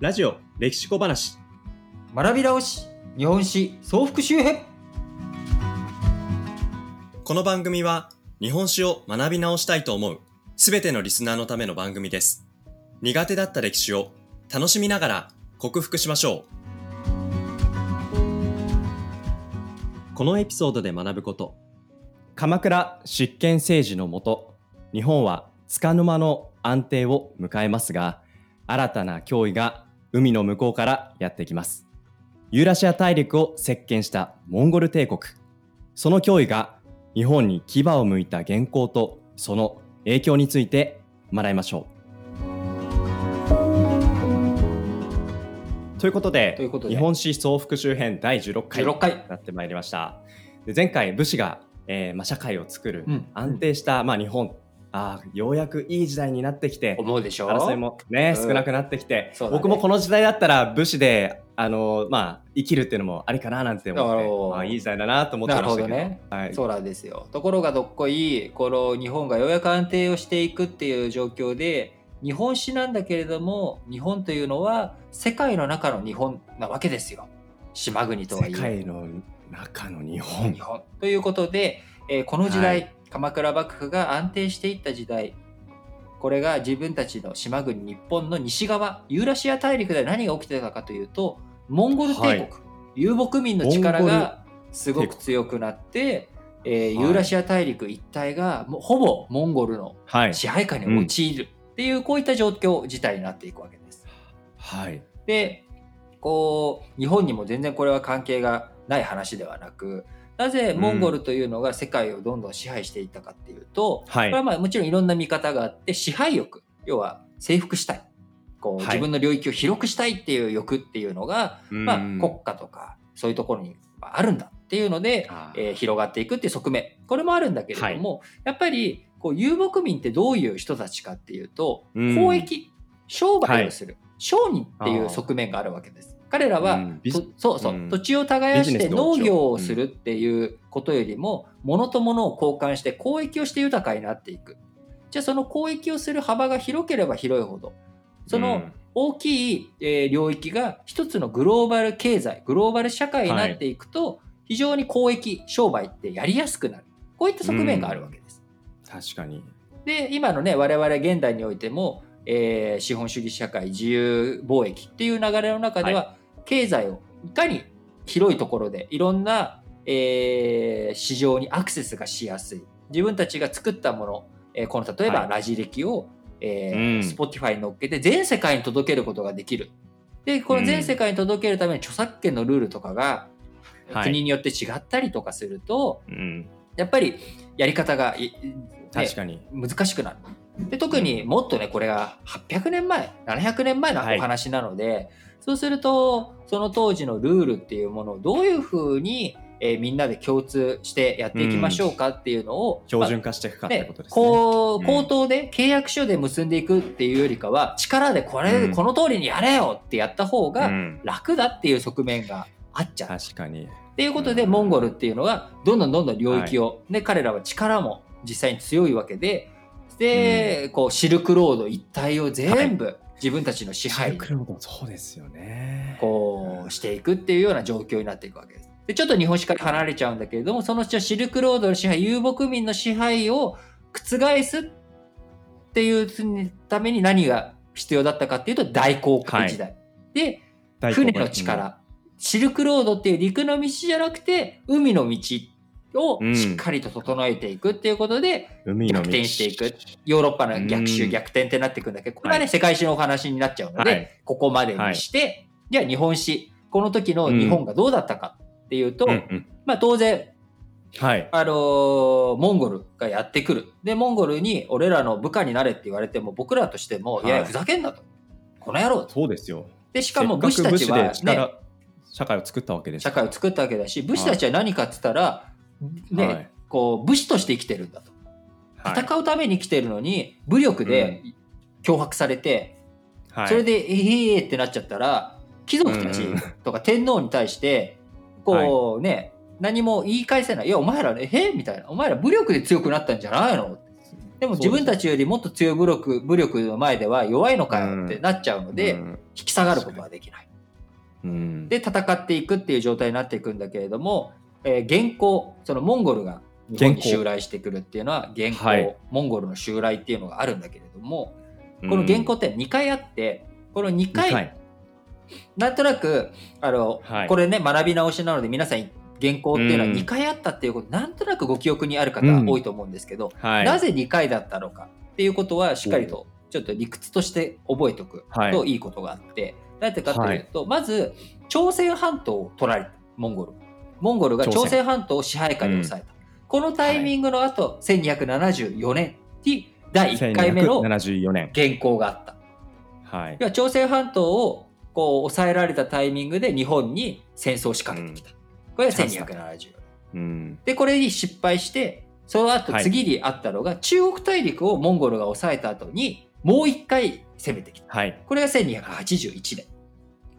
ラジオ歴史小話。学び直し日本史総復習編。この番組は日本史を学び直したいと思うすべてのリスナーのための番組です。苦手だった歴史を楽しみながら克服しましょう。このエピソードで学ぶこと。鎌倉執権政治のもと日本は束の間の安定を迎えますが新たな脅威が海の向こうからやってきます。ユーラシア大陸を席巻したモンゴル帝国。その脅威が日本に牙を向いた元寇とその影響について学びましょう。ということで日本史総復習編第16回16回。になってまいりました。で前回武士が、えーまあ、社会を作るうん。安定した、まあ、日本あーようやくいい時代になってきて思うでしょ？争いもね、うん。少なくなってきて、ね。僕もこの時代だったら武士であのまあ生きるっていうのもありかななんて思ってまあ、いい時代だなと思ってましたけど。ね、はい、そうなんですよところがどっこいこの日本がようやく安定をしていくっていう状況で日本史なんだけれども日本というのは世界の中の日本なわけですよ。島国とはい世え界の中の日本。日本。ということで、えーこの時代、はい鎌倉幕府が安定していった時代これが自分たちの島国日本の西側ユーラシア大陸で何が起きてたかというとモンゴル帝国、はい。遊牧民の力がすごく強くなって、えーはいユーラシア大陸一帯がもうほぼモンゴルのはい。支配下に陥るっていう、こういった状況事態になっていくわけです。はい。でこう日本にも全然これは関係がない話ではなくなぜモンゴルというのが世界をどんどん支配していったかっていうと、はい。これはまあもちろんいろんな見方があって支配欲要は征服したい。こうはい。自分の領域を広くしたいっていう欲っていうのが、まあ、うん国家とかそういうところにあるんだっていうので、えー広がっていくっていう側面。これもあるんだけれども、やっぱりこう遊牧民ってどういう人たちかっていうとうん。交易、商売をする、商人っていう側面があるわけです。彼らは、うん。そうそう、うん。土地を耕して農業をするっていうことよりも、物と物を交換して交易をして豊かになっていく。じゃあその交易をする幅が広ければ広いほどその大きい、えー領域が一つのグローバル経済グローバル社会になっていくと、非常に交易商売ってやりやすくなる。こういった側面があるわけです。確かに。で今のね我々現代においても、えー資本主義社会自由貿易っていう流れの中では、経済をいかに広いところでいろんな、えー市場にアクセスがしやすい。自分たちが作ったもの、えーこの例えばはい。ラジ歴を、えうん。ー Spotify に乗っけて全世界に届けることができる。でこの全世界に届けるために著作権のルールとかがはい。国によって違ったりとかすると、うん。やっぱりやり方がい、ね確かに。難しくなる。で特にもっとねこれが800年前700年前のおはい。話なので、そうするとその当時のルールっていうものをどういうふうに、えーみんなで共通してやっていきましょうかっていうのを、標準化していくかってねことですね。こううん。口頭で契約書で結んでいくっていうよりかは力でこれ、うん。この通りにやれよってやった方がうん。楽だっていう側面があっちゃう。確かに。っていうことで、モンゴルっていうのがどんどんどんどん領域を、ね彼らは力も実際に強いわけでで、こうシルクロード一帯を全部自分たちの支配そうですよねこうしていくっていうような状況になっていくわけです。でちょっと日本史から離れちゃうんだけれどもそのシルクロードの支配遊牧民の支配を覆すっていうために何が必要だったかっていうと大航海時代。で大航海船の力、シルクロードっていう陸の道じゃなくて海の道をうん。しっかりと整えていくっていうことで逆転していく。ヨーロッパの逆襲うん。逆転ってなっていくんだけどこれはね、はい。世界史のお話になっちゃうので、はい。ここまでにして、じゃあ日本史この時の日本がどうだったかっていうと、まあ当然はい。あのーモンゴルがやってくる。で、モンゴルに俺らの部下になれって言われても、僕らとしても、はい。いやいや、ふざけんなと。この野郎と。そうですよ。で、しかも武士たちは、ね、力社会を作ったわけです社会を作ったわけだし、武士たちは何かって言ったら、ね、はい。こう、武士として生きてるんだと。はい。戦うために生きてるのに、武力で脅迫されて、はい。それで、えええってなっちゃったら、貴族たちうん。うんとか天皇に対して、こうね、何も言い返せない。いや、お前らね、えみたいな。お前ら武力で強くなったんじゃないの？でも自分たちよりもっと強い武力武力の前では弱いのかよってなっちゃうので、うん。引き下がることはできない。うん。で戦っていくっていう状態になっていくんだけれども、えー現行そのモンゴルが日本に襲来してくるっていうのは現行、はい。モンゴルの襲来っていうのがあるんだけれどもこの原稿って2回あってこの2回はいなんとなくあの、はい。これね学び直しなので皆さん原稿っていうのはうん。2回あったっていうこと、なんとなくご記憶にある方うん。多いと思うんですけど、はい。なぜ2回だったのかっていうことはしっかりとちょっと理屈として覚えておくはい。といいことがあって、なぜかというと、まず朝鮮半島を取られたモンゴルモンゴルが朝鮮半島を支配下に抑えた、このタイミングの後、1274年。に第1回目の1274年原稿があった。はい。要は朝鮮半島をこう抑えられたタイミングで日本に戦争を仕掛けてきた、これがチャンスだ1274年。うん。でこれに失敗してその後はい。次にあったのが、中国大陸をモンゴルが抑えた後にもう一回攻めてきた。はい。これが1281年。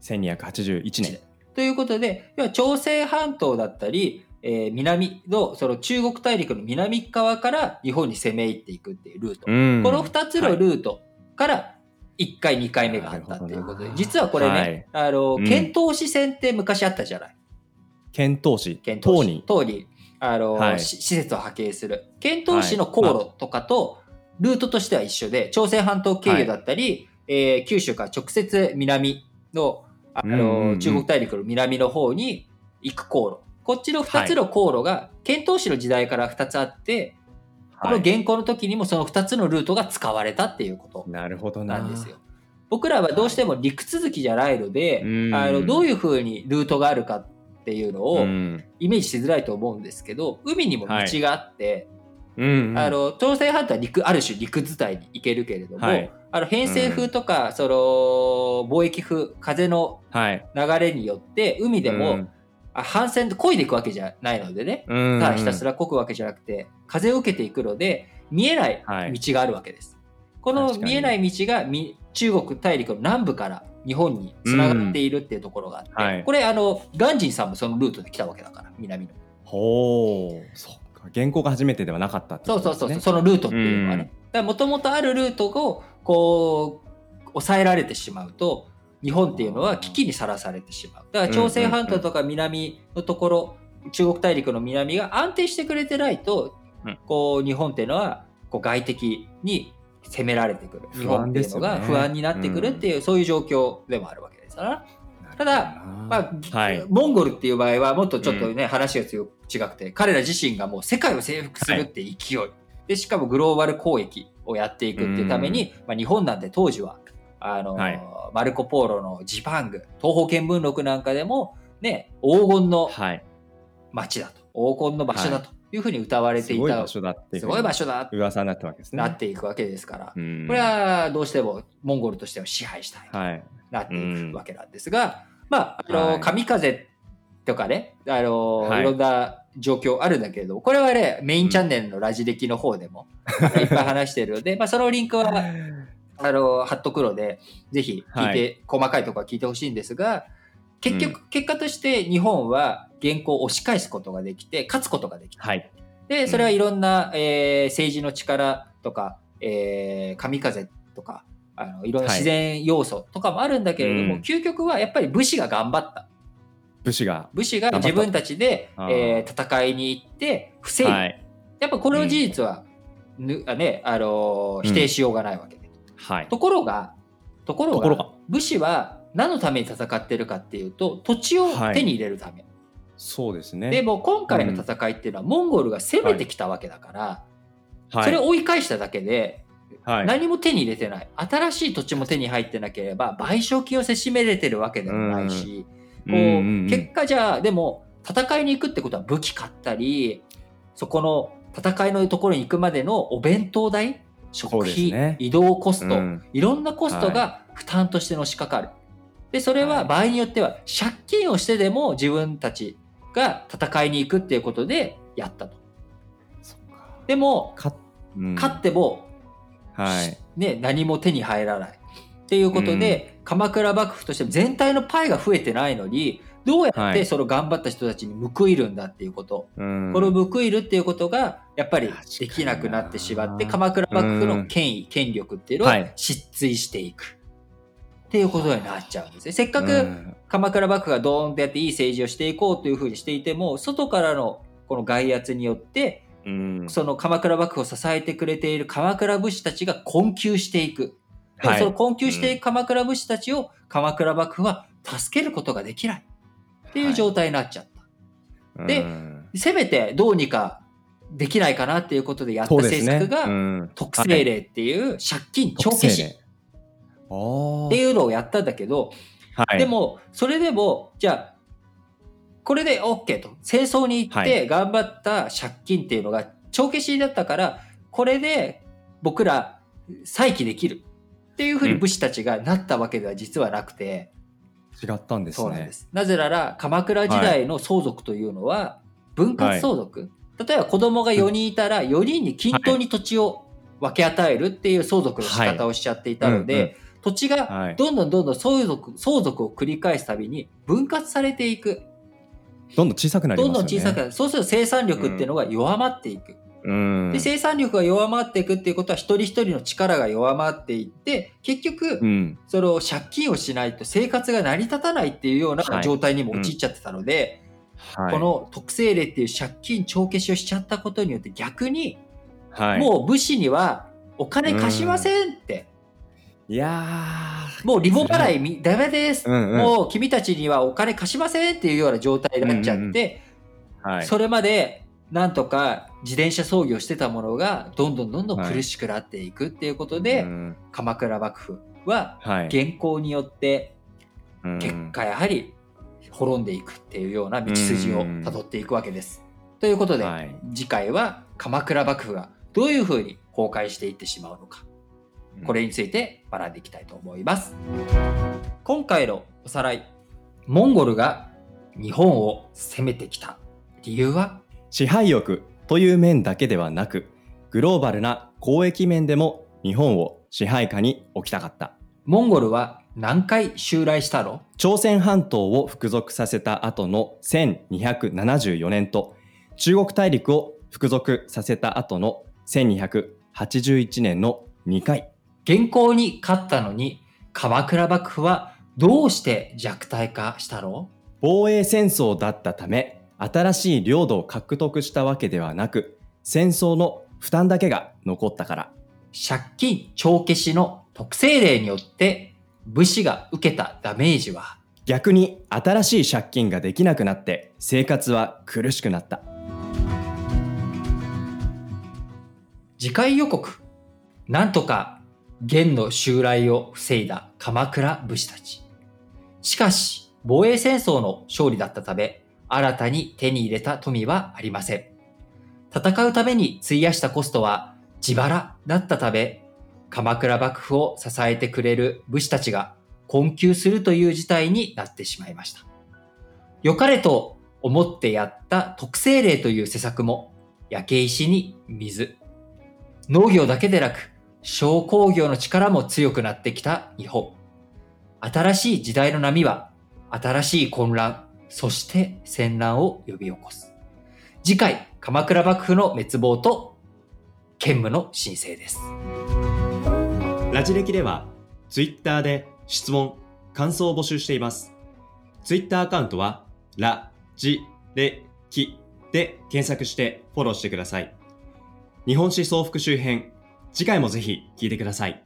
1281年ということで要は朝鮮半島だったり、えー南のその中国大陸の南側から日本に攻め入っていくっていうルート、うん。この2つのルートから1回2回目があったっていうことで実はこれね、あのうん。遣唐使船って昔あったじゃない？遣唐使。遣唐使。唐に。あの、はい。し施設を派遣する。遣唐使の航路とかとルートとしては一緒で朝鮮半島経由だったり、えー九州から直接南のあの、中国大陸の南の方に行く航路。こっちの2つの航路が遣唐使の時代から2つあって、このはい原稿の時にもその2つのルートが使われたっていうことなるほどな。なんですよ。僕らはどうしても陸続きじゃないので、うん。あのどういうふうにルートがあるかっていうのをうん。イメージしづらいと思うんですけど海にも道があって、うんうん。あの朝鮮半島は陸ある種陸伝いに行けるけれども、はい。あの偏西風とか、その貿易風風のはい。流れによって海でも、うん。あ反戦で漕いでいくわけじゃないのでね、うん。ただひたすら漕ぐわけじゃなくて風を受けていくので見えないはい。道があるわけです。この確かに。見えない道がみ中国大陸の南部から日本につながっているっていうところがあって、うん。はい。これあのガンジンさんもそのルートで来たわけだから南の。ほうそっか原稿が初めてではなかったってそうそうそう、そのルートっていうのはね。うんもともとあるルートをこう抑えられてしまうと日本っていうのは危機にさらされてしまう。だから朝鮮半島とか南のところ、中国大陸の南が安定してくれてないと、うんこう日本っていうのはこう外敵に攻められてくる。日不本っていうのが不安になってくるっていう、そういう状況でもあるわけですから。ただまあ、はいモンゴルっていう場合はもっとちょっとね、話が強く違くて彼ら自身がもう世界を征服するってい。う勢い、でしかもグローバル交易をやっていくっていうために、まあ、日本なんて当時はあの、はい。マルコ・ポーロのジパング東方見聞録なんかでもね黄金のはい。街だと。黄金の場所だとい。うふうに歌われていた、すごい場所だってすごい場所だ噂になったわけですね。なっていくわけですから、うん。これはどうしてもモンゴルとしては支配したい。はい。なっていくわけなんですが、まあ、あの、はい。神風とかね、あの、はい。い、ろんな状況あるんだけれども、これはね、メインチャンネルのラジ歴の方でも、いっぱい話しているので、まあ、そのリンクは、あの、貼っとくので、ぜひ聞いて、細かいところは聞いてほしいんですが、結局、結果として日本は原稿を押し返すことができて、勝つことができた。はい。で、それはいろんな、えー政治の力とか、えー神風とか、あのいろんなはい。自然要素とかもあるんだけれども、うん。究極はやっぱり武士が頑張った。武士が武士が自分たちで、えー戦いに行って防いだ。はい。やっぱこの事実は、ぬあねあのー否定しようがないわけで。はい。ところが、ところが武士は何のために戦ってるかっていうと、土地を手に入れるため。そうですね。でも今回の戦いっていうのは、モンゴルが攻めてきたわけだから、はい。それを追い返しただけで、はい。何も手に入れてない。新しい土地も手に入ってなければ賠償金をせしめれてるわけでもないし、うんうんうん結果じゃあでも戦いに行くってことは武器買ったりそこの戦いのところに行くまでのお弁当代食費、ね。移動コスト、うん。いろんなコストが負担としてのしかかる。でそれは場合によっては借金をしてでも自分たちが戦いに行くっていうことでやったと。でもかうん。勝ってもはい。ね、何も手に入らない。っていうことで、鎌倉幕府としても全体のパイが増えてないのにどうやってはい。その頑張った人たちに報いるんだっていうこと、うん。これを報いるっていうことがやっぱりできなくなってしまって鎌倉幕府の権威権力っていうのははい。失墜していく。っていうことになっちゃうんですね。せっかうくん鎌倉幕府がドーンとやっていい政治をしていこうというふうにしていても外からのこの外圧によってうん。その鎌倉幕府を支えてくれている鎌倉武士たちが困窮していく。ではい。その困窮していく鎌倉武士たちを鎌倉幕府は助けることができない。っていう状態になっちゃった。でうん。せめてどうにかできないかなっていうことでやった政策がうん。特性例っていう借金帳消しっおていうのをやったんだけど、はい、でもそれでもじゃあこれで OK と。戦争に行っはて頑張った借金っていうのが帳消しだったからこれで僕ら再起できるっていうふうに武士たちがなったわけでは実はなくて、違ったんですね。そうなんで。す。なぜなら鎌倉時代の相続というのは分割相続、例えば子供が4人いたら4人に均等に土地を分け与えるっていう相続の仕方をしちゃっていたので、はい。うんうん土地がはい。どんどんどんどん相続相続を繰り返すたびに分割されていく。どんどん小さくなりますどよね。んどん小さくなる。そうすると生産力っていうのが弱まっていく、うん。で生産力が弱まっていくっていうことは一人一人の力が弱まっていって結局、うん。その借金をしないと生活が成り立たないっていうようなはい。状態にも陥っちゃってたので、はい、この特性例っていう借金帳消しをしちゃったことによって逆にはい、もう武士にはお金貸しませんって、いやもうリボ払いみダメです、うんうん。もう君たちにはお金貸しませんっていうような状態になっちゃって、うんうん。それまでなんとか自転車操業してたものがどんどんどんどん苦しくなっていくっていうことで、うん。鎌倉幕府ははい。元寇によってうん。結果やはり滅んでいくっていうような道筋をたどっていくわけです。ということで、はい。次回は鎌倉幕府がどういうふうに崩壊していってしまうのか。これについて学んでいきたいと思います。今回のおさらいモンゴルが日本を攻めてきた理由は？支配欲という面だけではなく、グローバルな交易面でも日本を支配下に置きたかった。モンゴルは何回襲来したの朝鮮半島を服属させた後の1274年と中国大陸を服属させた後の1281年の2回。元寇に勝ったのに鎌倉幕府はどうして弱体化したの防衛戦争だったため、新しい領土を獲得したわけではなく、戦争の負担だけが残ったから。借金帳消しの特性例によって武士が受けたダメージは逆に新しい借金ができなくなって生活は苦しくなった。次回予告なんとか元の襲来を防いだ鎌倉武士たちしかし防衛戦争の勝利だったため新たに手に入れた富はありません。戦うために費やしたコストは自腹だったため鎌倉幕府を支えてくれる武士たちが困窮するという事態になってしまいました。良かれと思ってやった特性例という施策も焼け石に水。農業だけでなく小工業の力も強くなってきた日本。新しい時代の波は新しい混乱、そして戦乱を呼び起こす。次回、鎌倉幕府の滅亡と兼務の申請です。ラジ歴では、ツイッターで質問、感想を募集しています。ツイッターアカウントは、ラジレキで検索してフォローしてください。日本史総復習編、次回もぜひ聞いてください。